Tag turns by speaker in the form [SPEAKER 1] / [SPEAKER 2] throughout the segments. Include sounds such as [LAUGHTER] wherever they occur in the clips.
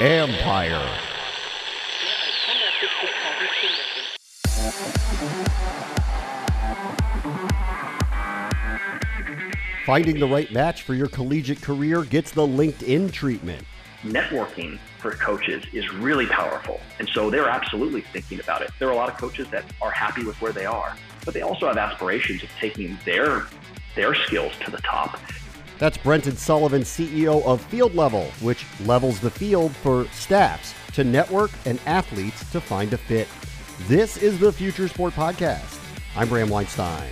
[SPEAKER 1] Empire. Finding the right match for your collegiate career gets the LinkedIn treatment.
[SPEAKER 2] Networking for coaches is really powerful. And so they're absolutely thinking about it. There are a lot of coaches that are happy with where they are, but they also have aspirations of taking their their skills to the top.
[SPEAKER 1] That's Brenton Sullivan, CEO of Field Level, which levels the field for staffs to network and athletes to find a fit. This is the Future Sport Podcast. I'm Bram Weinstein.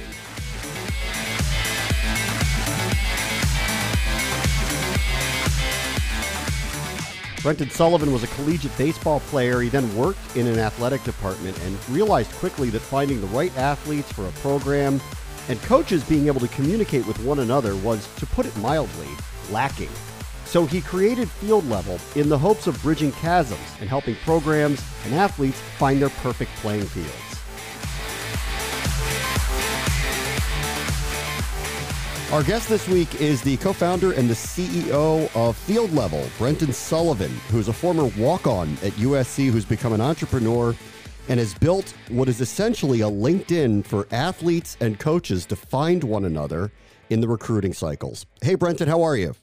[SPEAKER 1] Brenton Sullivan was a collegiate baseball player. He then worked in an athletic department and realized quickly that finding the right athletes for a program and coaches being able to communicate with one another was, to put it mildly, lacking. So he created Field Level in the hopes of bridging chasms and helping programs and athletes find their perfect playing fields. Our guest this week is the co founder and the CEO of Field Level, Brenton Sullivan, who's a former walk on at USC who's become an entrepreneur and has built what is essentially a LinkedIn for athletes and coaches to find one another in the recruiting cycles. Hey, Brenton, how are you?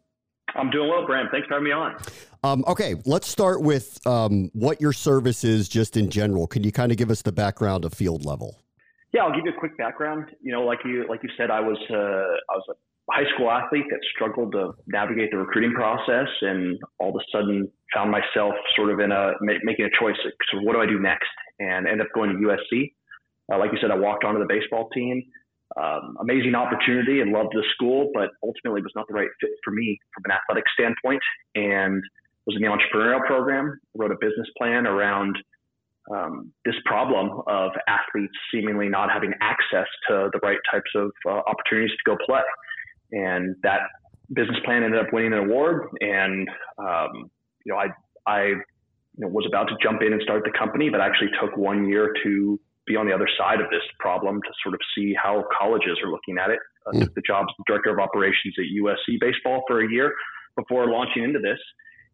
[SPEAKER 2] I'm doing well, Brent. Thanks for having me on.
[SPEAKER 1] Um, okay, let's start with um, what your service is just in general. Can you kind of give us the background of Field Level?
[SPEAKER 2] Yeah, I'll give you a quick background. You know, like you like you said, I was uh, I was a high school athlete that struggled to navigate the recruiting process, and all of a sudden found myself sort of in a making a choice. So, what do I do next? And ended up going to USC. Uh, like you said, I walked onto the baseball team. Um, amazing opportunity and loved the school, but ultimately was not the right fit for me from an athletic standpoint. And was in the entrepreneurial program. Wrote a business plan around um, this problem of athletes seemingly not having access to the right types of uh, opportunities to go play. And that business plan ended up winning an award. And um, you know, I I you know, was about to jump in and start the company, but actually took one year to be on the other side of this problem to sort of see how colleges are looking at it. I uh, took the job as director of operations at USC baseball for a year before launching into this.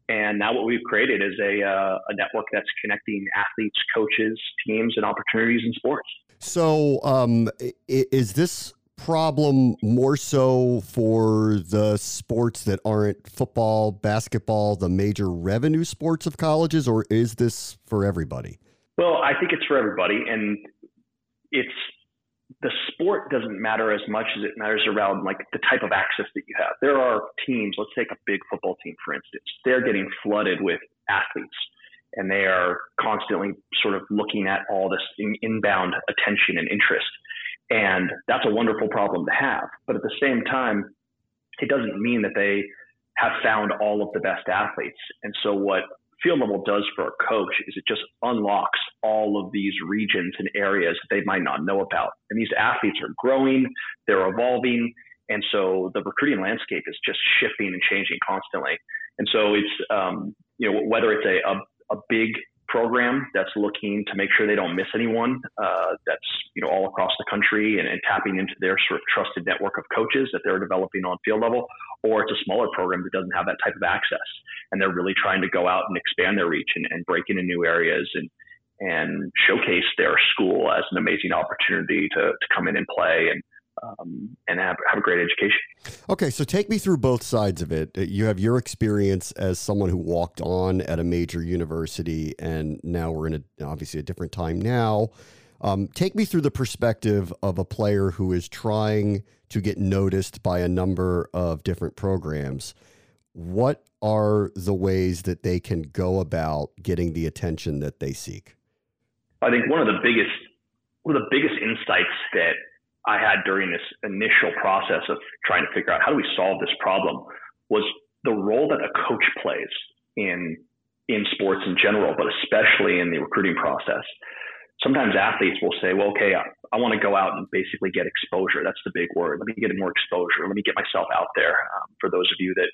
[SPEAKER 2] And now what we've created is a, uh, a network that's connecting athletes, coaches, teams, and opportunities in sports.
[SPEAKER 1] So, um, is this problem more so for the sports that aren't football, basketball, the major revenue sports of colleges, or is this for everybody?
[SPEAKER 2] Well, I think it's for everybody, and it's the sport doesn't matter as much as it matters around like the type of access that you have. There are teams, let's take a big football team for instance. They're getting flooded with athletes and they are constantly sort of looking at all this in, inbound attention and interest. And that's a wonderful problem to have. But at the same time, it doesn't mean that they have found all of the best athletes. And so what field level does for a coach is it just unlocks all of these regions and areas that they might not know about. And these athletes are growing, they're evolving, and so the recruiting landscape is just shifting and changing constantly. And so it's um, you know whether it's a, a, a big program that's looking to make sure they don't miss anyone uh, that's you know all across the country and, and, tapping into their sort of trusted network of coaches that they're developing on field level or it's a smaller program that doesn't have that type of access. And they're really trying to go out and expand their reach and, and break into new areas and and showcase their school as an amazing opportunity to, to come in and play and um, and have, have a great education.
[SPEAKER 1] Okay, so take me through both sides of it. You have your experience as someone who walked on at a major university, and now we're in a obviously a different time now. Um, take me through the perspective of a player who is trying to get noticed by a number of different programs. What are the ways that they can go about getting the attention that they seek?
[SPEAKER 2] I think one of the biggest one of the biggest insights that I had during this initial process of trying to figure out how do we solve this problem was the role that a coach plays in in sports in general, but especially in the recruiting process. Sometimes athletes will say, well, okay, I, I want to go out and basically get exposure. That's the big word. Let me get more exposure. Let me get myself out there. Um, for those of you that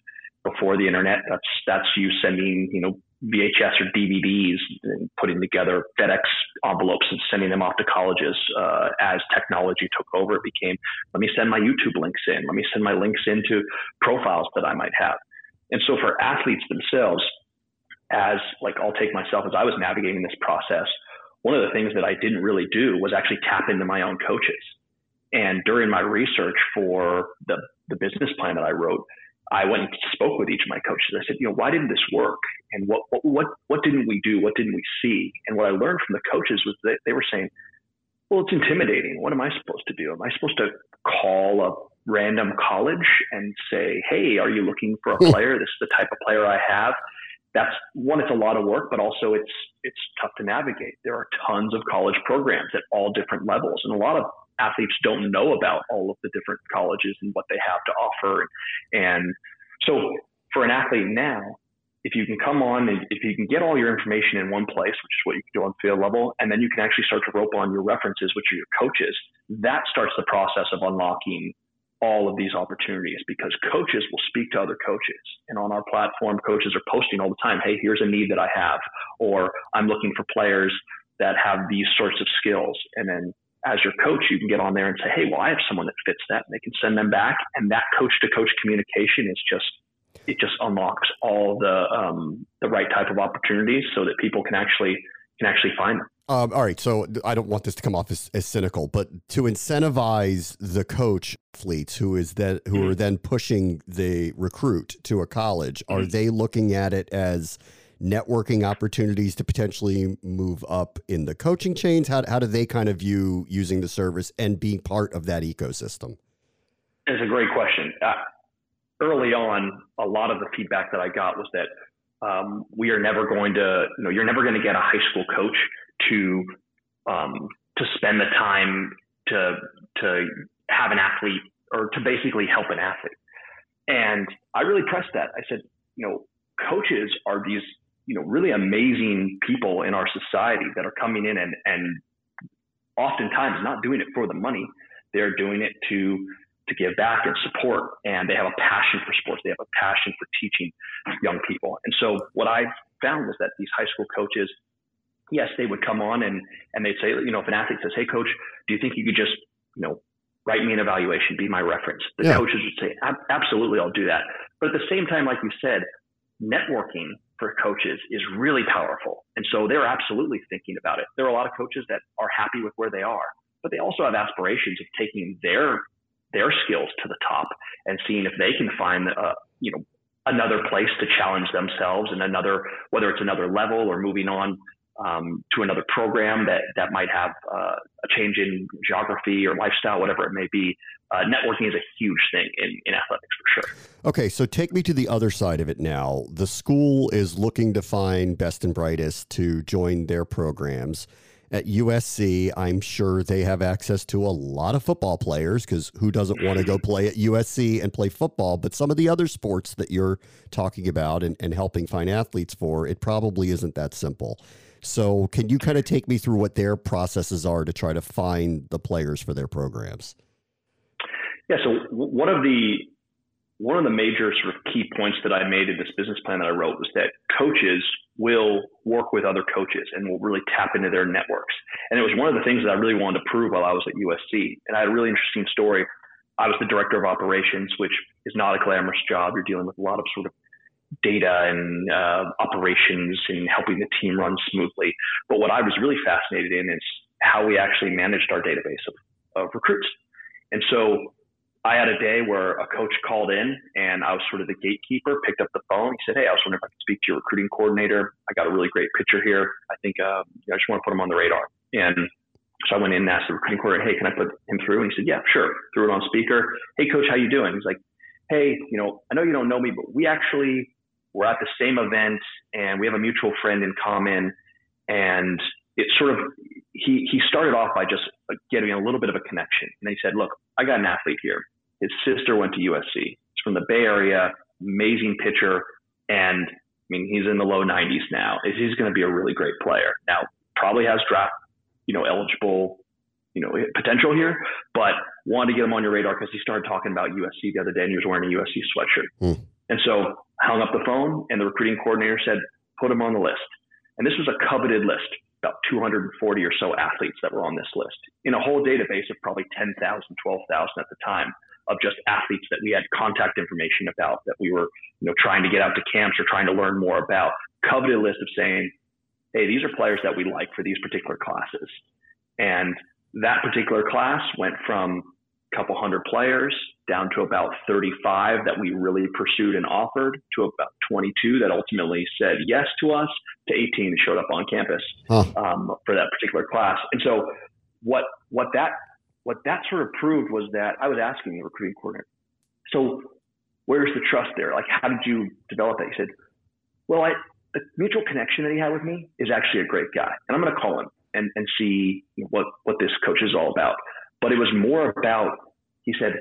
[SPEAKER 2] before the internet, that's, that's you sending, you know, VHS or DVDs putting together FedEx envelopes and sending them off to colleges. Uh, as technology took over, it became let me send my YouTube links in, let me send my links into profiles that I might have. And so for athletes themselves, as like I'll take myself as I was navigating this process, one of the things that I didn't really do was actually tap into my own coaches. And during my research for the, the business plan that I wrote, I went and spoke with each of my coaches. I said, you know, why didn't this work? And what, what, what, what didn't we do? What didn't we see? And what I learned from the coaches was that they were saying, well, it's intimidating. What am I supposed to do? Am I supposed to call a random college and say, hey, are you looking for a hmm. player? This is the type of player I have. That's one, it's a lot of work, but also it's, it's tough to navigate. There are tons of college programs at all different levels. And a lot of athletes don't know about all of the different colleges and what they have to offer. And so for an athlete now, if you can come on and if you can get all your information in one place, which is what you can do on field level, and then you can actually start to rope on your references, which are your coaches, that starts the process of unlocking all of these opportunities because coaches will speak to other coaches. And on our platform, coaches are posting all the time, hey, here's a need that I have, or I'm looking for players that have these sorts of skills. And then as your coach, you can get on there and say, hey, well, I have someone that fits that. And they can send them back. And that coach to coach communication is just, it just unlocks all the, um, the right type of opportunities so that people can actually, can actually find them.
[SPEAKER 1] Um, all right, so I don't want this to come off as, as, cynical, but to incentivize the coach athletes who is that who mm-hmm. are then pushing the recruit to a college, mm-hmm. are they looking at it as networking opportunities to potentially move up in the coaching chains? How, how do they kind of view using the service and being part of that ecosystem?
[SPEAKER 2] It's a great question. Uh, early on, a lot of the feedback that I got was that um, we are never going to, you know, you're never going to get a high school coach to um, to spend the time to to have an athlete or to basically help an athlete. And I really pressed that. I said, you know, coaches are these you know really amazing people in our society that are coming in and and oftentimes not doing it for the money. They're doing it to to give back and support and they have a passion for sports. They have a passion for teaching young people. And so what i found was that these high school coaches yes they would come on and and they'd say you know if an athlete says hey coach do you think you could just you know write me an evaluation be my reference? The yeah. coaches would say absolutely i'll do that. But at the same time like you said networking for coaches is really powerful. And so they're absolutely thinking about it. There are a lot of coaches that are happy with where they are, but they also have aspirations of taking their their skills to the top and seeing if they can find uh, you know another place to challenge themselves and another whether it's another level or moving on um, to another program that that might have uh, a change in geography or lifestyle, whatever it may be. Uh, networking is a huge thing in, in athletics for sure.
[SPEAKER 1] Okay, so take me to the other side of it now. The school is looking to find best and brightest to join their programs. At USC, I'm sure they have access to a lot of football players because who doesn't want to go [LAUGHS] play at USC and play football? But some of the other sports that you're talking about and, and helping find athletes for, it probably isn't that simple. So, can you kind of take me through what their processes are to try to find the players for their programs?
[SPEAKER 2] Yeah. So, one of the one of the major sort of key points that I made in this business plan that I wrote was that coaches will work with other coaches and will really tap into their networks. And it was one of the things that I really wanted to prove while I was at USC. And I had a really interesting story. I was the director of operations, which is not a glamorous job. You're dealing with a lot of sort of data and uh, operations and helping the team run smoothly. But what I was really fascinated in is how we actually managed our database of, of recruits. And so I had a day where a coach called in and I was sort of the gatekeeper, picked up the phone. He said, Hey, I was wondering if I could speak to your recruiting coordinator. I got a really great picture here. I think uh, I just want to put him on the radar. And so I went in and asked the recruiting coordinator, Hey, can I put him through? And he said, Yeah, sure. Threw it on speaker. Hey, coach, how you doing? He's like, Hey, you know, I know you don't know me, but we actually we're at the same event and we have a mutual friend in common. And it sort of, he, he started off by just getting a little bit of a connection. And he said, look, I got an athlete here. His sister went to USC. He's from the Bay Area, amazing pitcher. And I mean, he's in the low 90s now. He's going to be a really great player. Now, probably has draft, you know, eligible, you know, potential here, but wanted to get him on your radar because he started talking about USC the other day and he was wearing a USC sweatshirt. Mm. And so hung up the phone and the recruiting coordinator said, put him on the list. And this was a coveted list, about 240 or so athletes that were on this list in a whole database of probably 10,000, 12,000 at the time of just athletes that we had contact information about that we were, you know, trying to get out to camps or trying to learn more about. Coveted list of saying, hey, these are players that we like for these particular classes. And that particular class went from couple hundred players down to about 35 that we really pursued and offered to about 22 that ultimately said yes to us to 18 that showed up on campus huh. um, for that particular class. And so what what that what that sort of proved was that I was asking the recruiting coordinator, so where's the trust there? Like, how did you develop that? He said, well, I, the mutual connection that he had with me is actually a great guy, and I'm going to call him and, and see what, what this coach is all about. But it was more about, he said,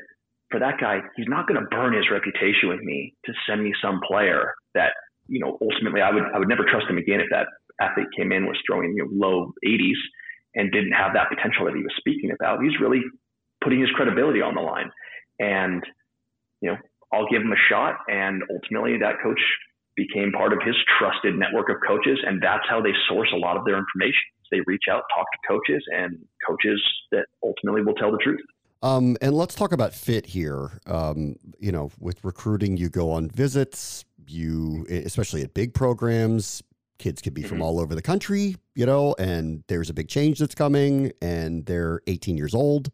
[SPEAKER 2] for that guy, he's not going to burn his reputation with me to send me some player that, you know, ultimately I would, I would never trust him again if that athlete came in, was throwing, you know, low 80s and didn't have that potential that he was speaking about. He's really putting his credibility on the line. And, you know, I'll give him a shot. And ultimately, that coach became part of his trusted network of coaches. And that's how they source a lot of their information. They reach out, talk to coaches, and coaches that ultimately will tell the truth.
[SPEAKER 1] Um, and let's talk about fit here. Um, you know, with recruiting, you go on visits, you, especially at big programs, kids could be mm-hmm. from all over the country, you know, and there's a big change that's coming and they're 18 years old.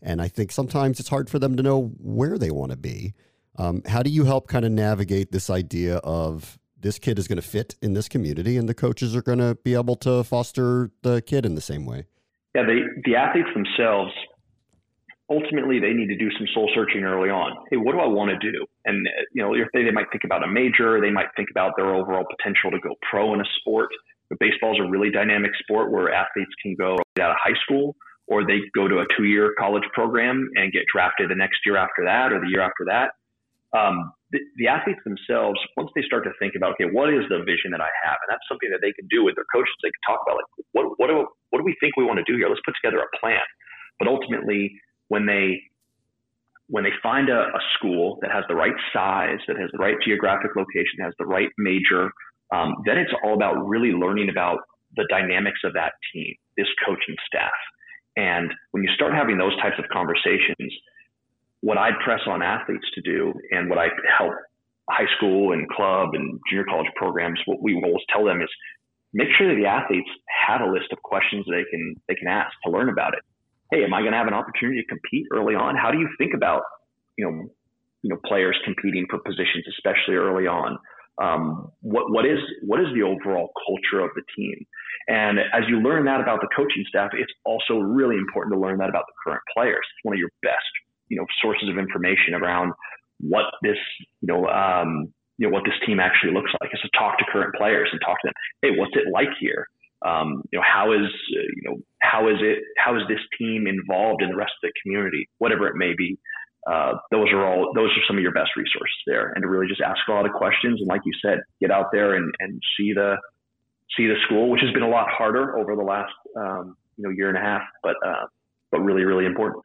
[SPEAKER 1] And I think sometimes it's hard for them to know where they want to be. Um, how do you help kind of navigate this idea of this kid is going to fit in this community and the coaches are going to be able to foster the kid in the same way?
[SPEAKER 2] Yeah, they, the athletes themselves ultimately they need to do some soul searching early on. Hey, what do I want to do? And you know, they, they might think about a major, they might think about their overall potential to go pro in a sport. But baseball is a really dynamic sport where athletes can go out of high school or they go to a two-year college program and get drafted the next year after that or the year after that. Um, the, the, athletes themselves, once they start to think about, okay, what is the vision that I have, and that's something that they can do with their coaches. They can talk about like, what what do what do we think we want to do here? Let's put together a plan. But ultimately, when they when they find a, a, school that has the right size, that has the right geographic location, has the right major, um, then it's all about really learning about the dynamics of that team, this coaching staff. And when you start having those types of conversations, what I'd press on athletes to do and what I help high school and club and junior college programs, what we always tell them is make sure that the athletes have a list of questions they can they can ask to learn about it hey, am I going to have an opportunity to compete early on? How do you think about, you know, you know, players competing for positions, especially early on? Um, what what is what is the overall culture of the team? And as you learn that about the coaching staff, it's also really important to learn that about the current players. It's one of your best, you know, sources of information around what this, you know, um, you know, what this team actually looks like. Is to talk to current players and talk to them. Hey, what's it like here? Um, you know, how is uh, you know how is it how is this team involved in the rest of the community, whatever it may be. Uh, those are all those are some of your best resources there, and to really just ask a lot of questions and, like you said, get out there and, and see the see the school, which has been a lot harder over the last um, you know year and a half, but uh, but really really important.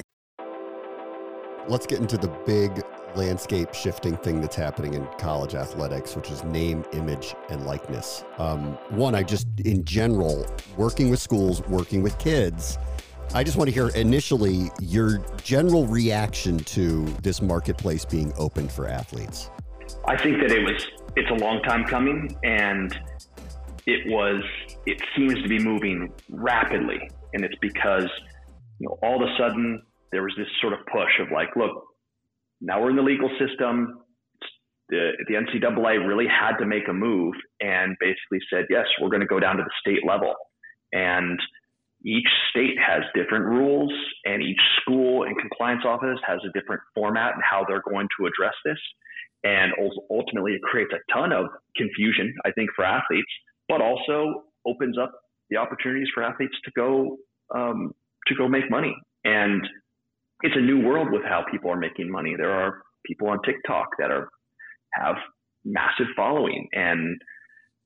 [SPEAKER 1] let's get into the big landscape shifting thing that's happening in college athletics, which is name, image, and likeness. Um, one, I just, in general, working with schools, working with kids, I just want to hear initially your general reaction to this marketplace being open for athletes.
[SPEAKER 2] I think that it was, it's a long time coming and it was, it seems to be moving rapidly. And it's because, you know, all of a sudden there was this sort of push of like, look, now we're in the legal system. The, the NCAA really had to make a move and basically said, yes, we're going to go down to the state level. And each state has different rules, and each school and compliance office has a different format and how they're going to address this. And ultimately, it creates a ton of confusion, I think, for athletes, but also opens up the opportunities for athletes to go um, to go make money. And it's a new world with how people are making money. There are people on TikTok that are have massive following and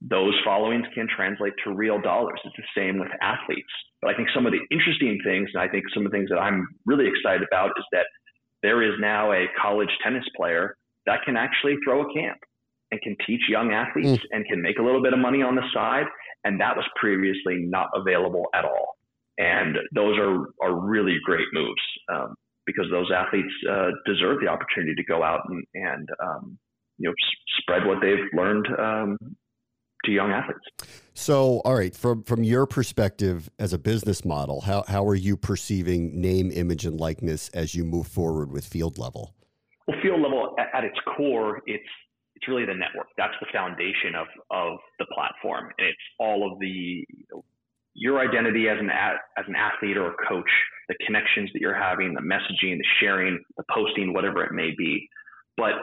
[SPEAKER 2] those followings can translate to real dollars. It's the same with athletes. But I think some of the interesting things, and I think some of the things that I'm really excited about is that there is now a college tennis player that can actually throw a camp and can teach young athletes mm. and can make a little bit of money on the side. And that was previously not available at all. And those are, are really great moves. Um, because those athletes uh, deserve the opportunity to go out and, and um, you know s- spread what they've learned um, to young athletes.
[SPEAKER 1] So, all right, from from your perspective as a business model, how how are you perceiving name, image, and likeness as you move forward with field level?
[SPEAKER 2] Well, field level at, at its core, it's it's really the network. That's the foundation of of the platform, and it's all of the you know, your identity as an as an athlete or a coach the connections that you're having, the messaging, the sharing, the posting, whatever it may be. But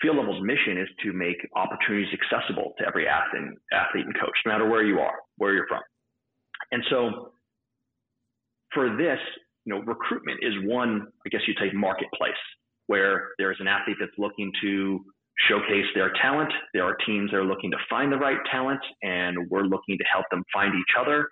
[SPEAKER 2] Field Level's mission is to make opportunities accessible to every athlete, athlete and coach, no matter where you are, where you're from. And so for this, you know, recruitment is one, I guess you take marketplace, where there's an athlete that's looking to showcase their talent. There are teams that are looking to find the right talent, and we're looking to help them find each other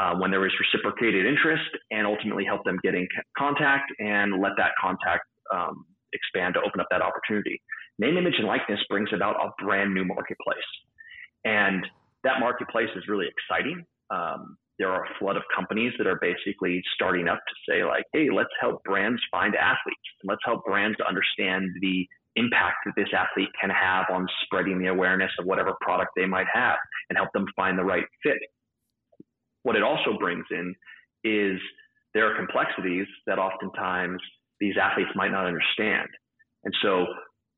[SPEAKER 2] uh, when there is reciprocated interest and ultimately help them get in contact and let that contact um, expand to open up that opportunity. Name, image, and likeness brings about a brand new marketplace. And that marketplace is really exciting. Um, there are a flood of companies that are basically starting up to say, like, hey, let's help brands find athletes. Let's help brands understand the impact that this athlete can have on spreading the awareness of whatever product they might have and help them find the right fit what it also brings in is there are complexities that oftentimes these athletes might not understand. And so,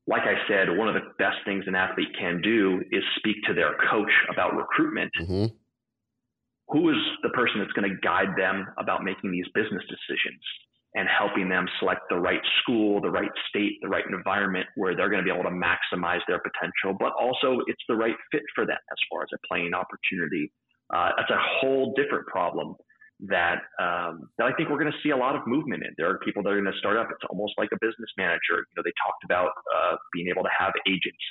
[SPEAKER 2] like I said, one of the best things an athlete can do is speak to their coach about recruitment. Mm-hmm. Who is the person that's going to guide them about making these business decisions and helping them select the right school, the right state, the right environment where they're going to be able to maximize their potential, but also it's the right fit for them as far as a playing opportunity uh, that's a whole different problem that um, that I think we're going to see a lot of movement in. There are people that are going to start up. It's almost like a business manager. You know, they talked about uh, being able to have agents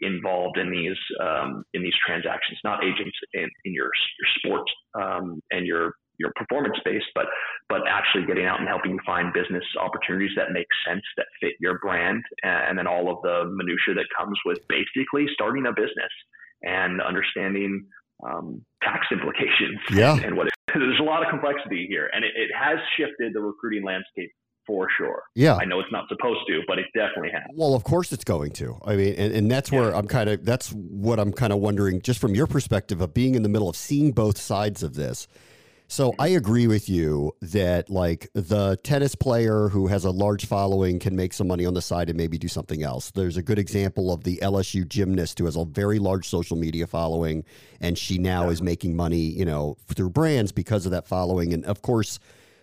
[SPEAKER 2] involved in these um, in these transactions, not agents in, in your your sports um, and your your performance space, but but actually getting out and helping you find business opportunities that make sense that fit your brand, and then all of the minutia that comes with basically starting a business and understanding um, tax [LAUGHS] implications
[SPEAKER 1] yeah.
[SPEAKER 2] and, and what it, [LAUGHS] there's a lot of complexity here and it, it, has shifted the recruiting landscape for sure
[SPEAKER 1] yeah
[SPEAKER 2] i know it's not supposed to but it definitely has
[SPEAKER 1] well of course it's going to i mean and, and that's where yeah. i'm kind of that's what i'm kind of wondering just from your perspective of being in the middle of seeing both sides of this so I agree with you that like the tennis player who has a large following can make some money on the side and maybe do something else. There's a good example of the LSU gymnast who has a very large social media following and she now yeah. is making money, you know, through brands because of that following and of course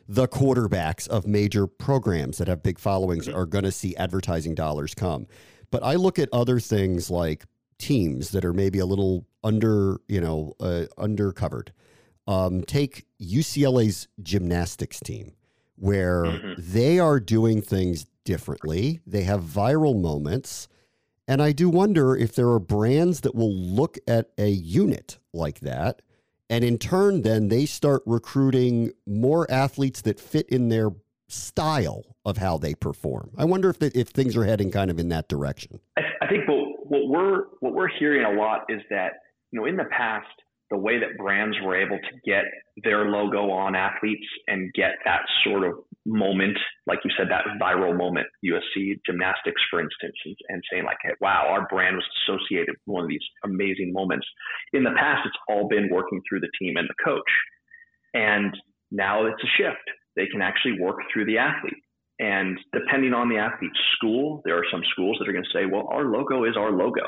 [SPEAKER 1] the quarterbacks of major programs that have big followings mm-hmm. are going to see advertising dollars come. But I look at other things like teams that are maybe a little under, you know, uh, undercovered um, take UCLA's gymnastics team, where mm-hmm. they are doing things differently. They have viral moments. And I do wonder if there are brands that will look at a unit like that. And in turn, then they start recruiting more athletes that fit in their style of how they perform. I wonder if the, if things are heading kind of in that direction.
[SPEAKER 2] I, I think what, what we're what we're hearing a lot is that you know in the past the way that brands were able to get their logo on athletes and get that sort of moment, like you said, that viral moment, USC gymnastics, for instance, and, and saying like, hey, wow, our brand was associated with one of these amazing moments. In the past, it's all been working through the team and the coach. And now it's a shift. They can actually work through the athlete. And depending on the athlete's school, there are some schools that are going to say, well, our logo is our logo.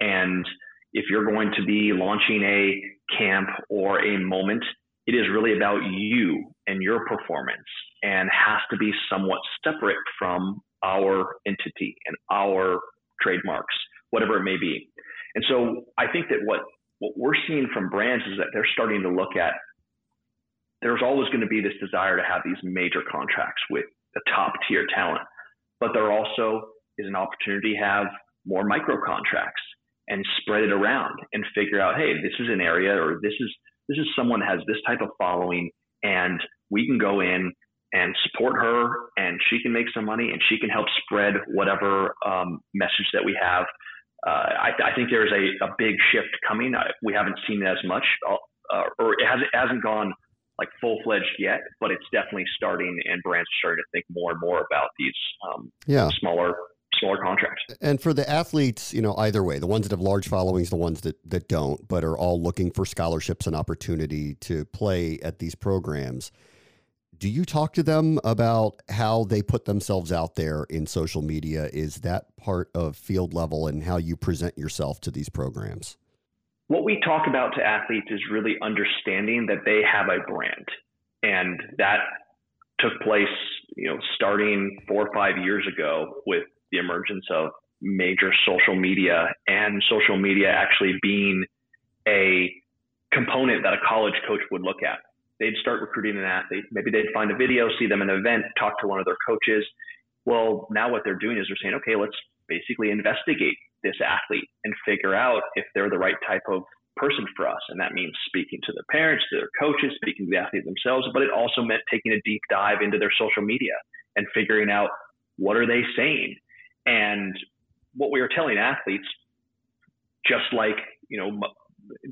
[SPEAKER 2] And if you're going to be launching a camp or a moment, it is really about you and your performance and has to be somewhat separate from our entity and our trademarks, whatever it may be. And so I think that what, what we're seeing from brands is that they're starting to look at there's always going to be this desire to have these major contracts with the top tier talent, but there also is an opportunity to have more micro contracts and spread it around and figure out, hey, this is an area or this is this is someone has this type of following and we can go in and support her and she can make some money and she can help spread whatever um, message that we have. Uh, I, I, think there's a, a, big shift coming. I, we haven't seen it as much, uh, or it hasn't, it hasn't gone like full fledged yet, but it's definitely starting, and brands are starting to think more and more about these um, yeah. smaller smaller contracts.
[SPEAKER 1] And for the athletes, you know, either way, the ones that have large followings, the ones that that don't, but are all looking for scholarships and opportunity to play at these programs. Do you talk to them about how they put themselves out there in social media? Is that part of field level and how you present yourself to these programs?
[SPEAKER 2] What we talk about to athletes is really understanding that they have a brand. And that took place, you know, starting four or five years ago with the emergence of major social media and social media actually being a component that a college coach would look at. They'd start recruiting an athlete. Maybe they'd find a video, see them in an event, talk to one of their coaches. Well, now what they're doing is they're saying, okay, let's basically investigate this athlete and figure out if they're the right type of person for us. And that means speaking to their parents, to their coaches, speaking to the athlete themselves, but it also meant taking a deep dive into their social media and figuring out what are they saying and what we were telling athletes, just like, you know,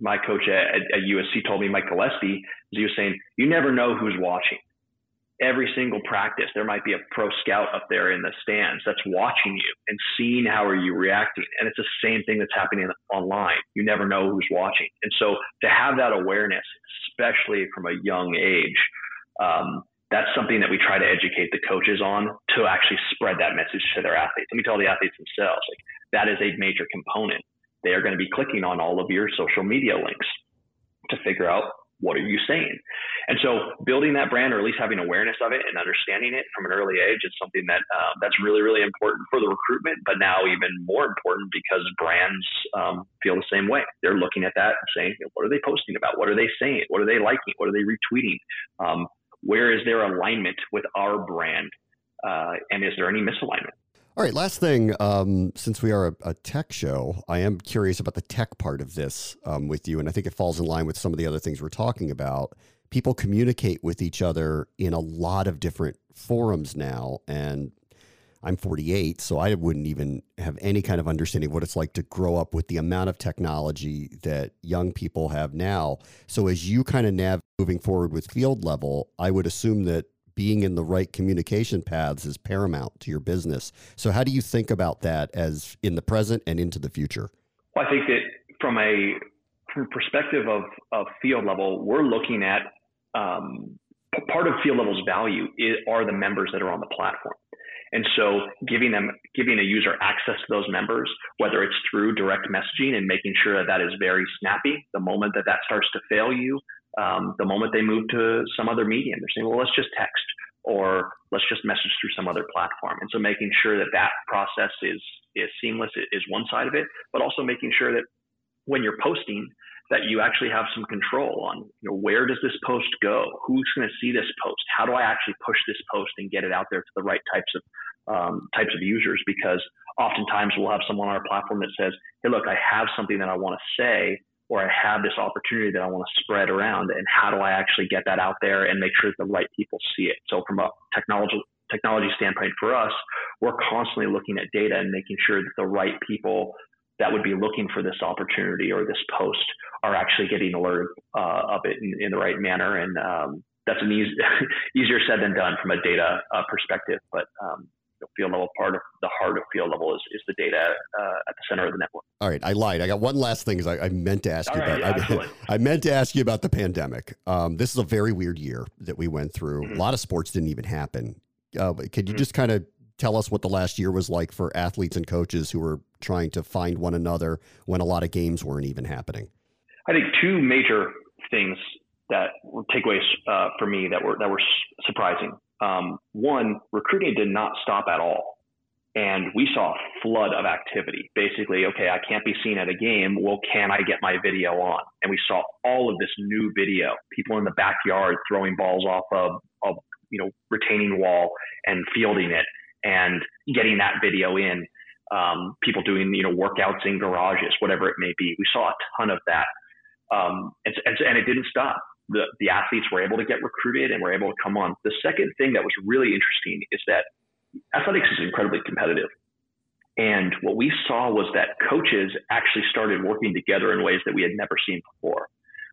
[SPEAKER 2] my coach at, at USC told me, Mike Gillespie, he was saying, you never know who's watching. Every single practice, there might be a pro scout up there in the stands that's watching you and seeing how are you reacting. And it's the same thing that's happening online. You never know who's watching. And so to have that awareness, especially from a young age, um, that's something that we try to educate the coaches on to actually spread that message to their athletes. Let me tell the athletes themselves, like that is a major component. They are going to be clicking on all of your social media links to figure out what are you saying. And so building that brand or at least having awareness of it and understanding it from an early age is something that uh, that's really, really important for the recruitment, but now even more important because brands um, feel the same way. They're looking at that and saying, what are they posting about? What are they saying? What are they liking? What are they retweeting? Um, where is their alignment with our brand? Uh, and is there any misalignment?
[SPEAKER 1] All right, last thing. Um, since we are a, a, tech show, I am curious about the tech part of this um, with you, and I think it falls in line with some of the other things we're talking about. People communicate with each other in a lot of different forums now, and I'm 48, so I wouldn't even have any kind of understanding of what it's like to grow up with the amount of technology that young people have now. So as you kind of nav moving forward with field level, I would assume that being in the right communication paths is paramount to your business. So how do you think about that as in the present and into the future?
[SPEAKER 2] Well, I think that from a from perspective of, of field level, we're looking at um, part of field level's value is, are the members that are on the platform. And so giving them, giving a user access to those members, whether it's through direct messaging and making sure that that is very snappy, the moment that that starts to fail you, um, the moment they move to some other medium, they're saying, well, let's just text or let's just message through some other platform. And so making sure that that process is, is seamless is one side of it, but also making sure that when you're posting, that you actually have some control on you know where does this post go? Who's going to see this post? How do i actually push this post and get it out there to the right types of um, types of users? Because oftentimes we'll have someone on our platform that says hey look i have something that i want to say or I have this opportunity that I want to spread around, and how do I actually get that out there and make sure that the right people see it? So from a technology technology standpoint for us, we're constantly looking at data and making sure that the right people that would be looking for this opportunity or this post are actually getting alerted uh, of it in, in, the right manner. And um, that's an easy, [LAUGHS] easier said than done from a data uh, perspective. But um, field level part of the heart of field level is, is the data uh, at the center of the network.
[SPEAKER 1] All right, I lied. I got one last thing. I, I meant to ask All you right, about. Yeah, I, [LAUGHS] I, meant to ask you about the pandemic. Um, this is a very weird year that we went through. Mm-hmm. A lot of sports didn't even happen. Uh, could you mm-hmm. just kind of tell us what the last year was like for athletes and coaches who were trying to find one another when a lot of games weren't even happening?
[SPEAKER 2] I think two major things that were takeaways uh, for me that were that were surprising. Um, one, recruiting did not stop at all, and we saw a flood of activity. Basically, okay, I can't be seen at a game. Well, can I get my video on? And we saw all of this new video. People in the backyard throwing balls off of, of you know retaining wall and fielding it and getting that video in. Um, people doing you know workouts in garages, whatever it may be. We saw a ton of that, um, and, and, and it didn't stop. The the athletes were able to get recruited and were able to come on. The second thing that was really interesting is that athletics is incredibly competitive. And what we saw was that coaches actually started working together in ways that we had never seen before.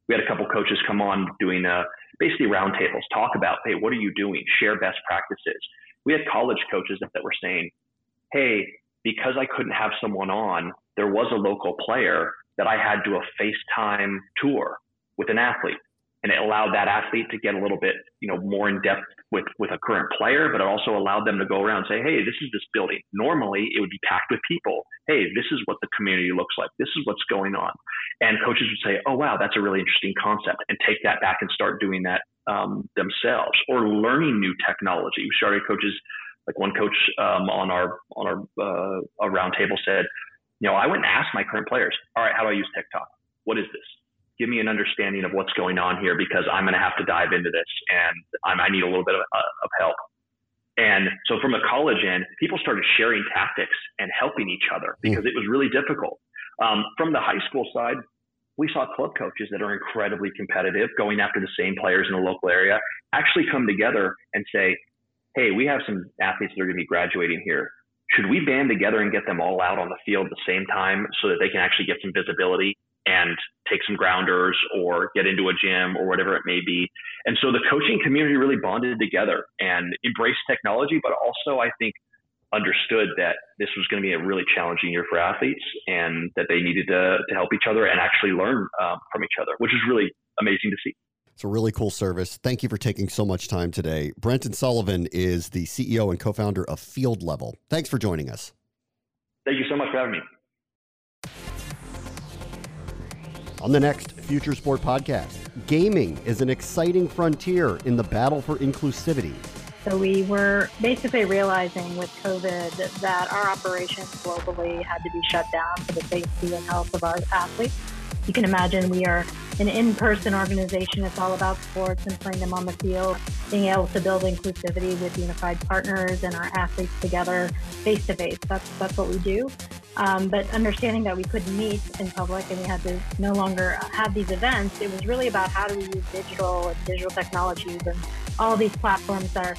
[SPEAKER 2] We had a couple coaches come on doing uh, basically roundtables, talk about, hey, what are you doing? Share best practices we had college coaches that, that were saying, hey, because I couldn't have someone on, there was a local player that I had to a FaceTime tour with an athlete. And it allowed that athlete to get a little bit, you know, more in depth with, with a current player, but it also allowed them to go around and say, Hey, this is this building. Normally it would be packed with people. Hey, this is what the community looks like. This is what's going on. And coaches would say, Oh, wow, that's a really interesting concept and take that back and start doing that um, themselves or learning new technology. We started coaches, like one coach um, on our on our uh, roundtable said, you know, I went and asked my current players, all right, how do I use TikTok? What is this? Give me an understanding of what's going on here because I'm going to have to dive into this and I'm, i need a little bit of, uh, of help. And so from a college end, people started sharing tactics and helping each other because it was really difficult. Um, from the high school side, we saw club coaches that are incredibly competitive, going after the same players in the local area, actually come together and say, hey, we have some athletes that are going to be graduating here. Should we band together and get them all out on the field at the same time so that they can actually get some visibility and take some grounders or get into a gym or whatever it may be? And so the coaching community really bonded together and embraced technology, but also I think understood that this was going to be a really challenging year for athletes and that they needed to, to help each other and actually learn um, from each other, which is really amazing to see.
[SPEAKER 1] It's a really cool service. Thank you for taking so much time today. Brenton Sullivan is the CEO and co founder of Field Level. Thanks for joining us.
[SPEAKER 2] Thank you so much for having me.
[SPEAKER 1] On the next Future Sport podcast, gaming is an exciting frontier in the battle for inclusivity.
[SPEAKER 3] So we were basically realizing with COVID that our operations globally had to be shut down for the safety and health of our athletes. You can imagine we are an in-person organization. It's all about sports and playing them on the field, being able to build inclusivity with unified partners and our athletes together face to face. That's that's what we do. Um, but understanding that we couldn't meet in public and we had to no longer have these events, it was really about how do we use digital and digital technologies and all these platforms are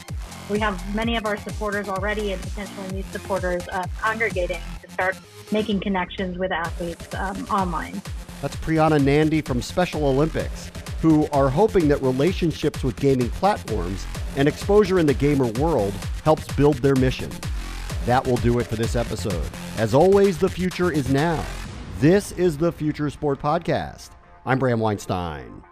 [SPEAKER 3] we have many of our supporters already and potentially new supporters uh, congregating to start making connections with athletes um, online.
[SPEAKER 1] That's Priyana Nandi from Special Olympics, who are hoping that relationships with gaming platforms and exposure in the gamer world helps build their mission. That will do it for this episode. As always, the future is now. This is the Future Sport Podcast. I'm Bram Weinstein.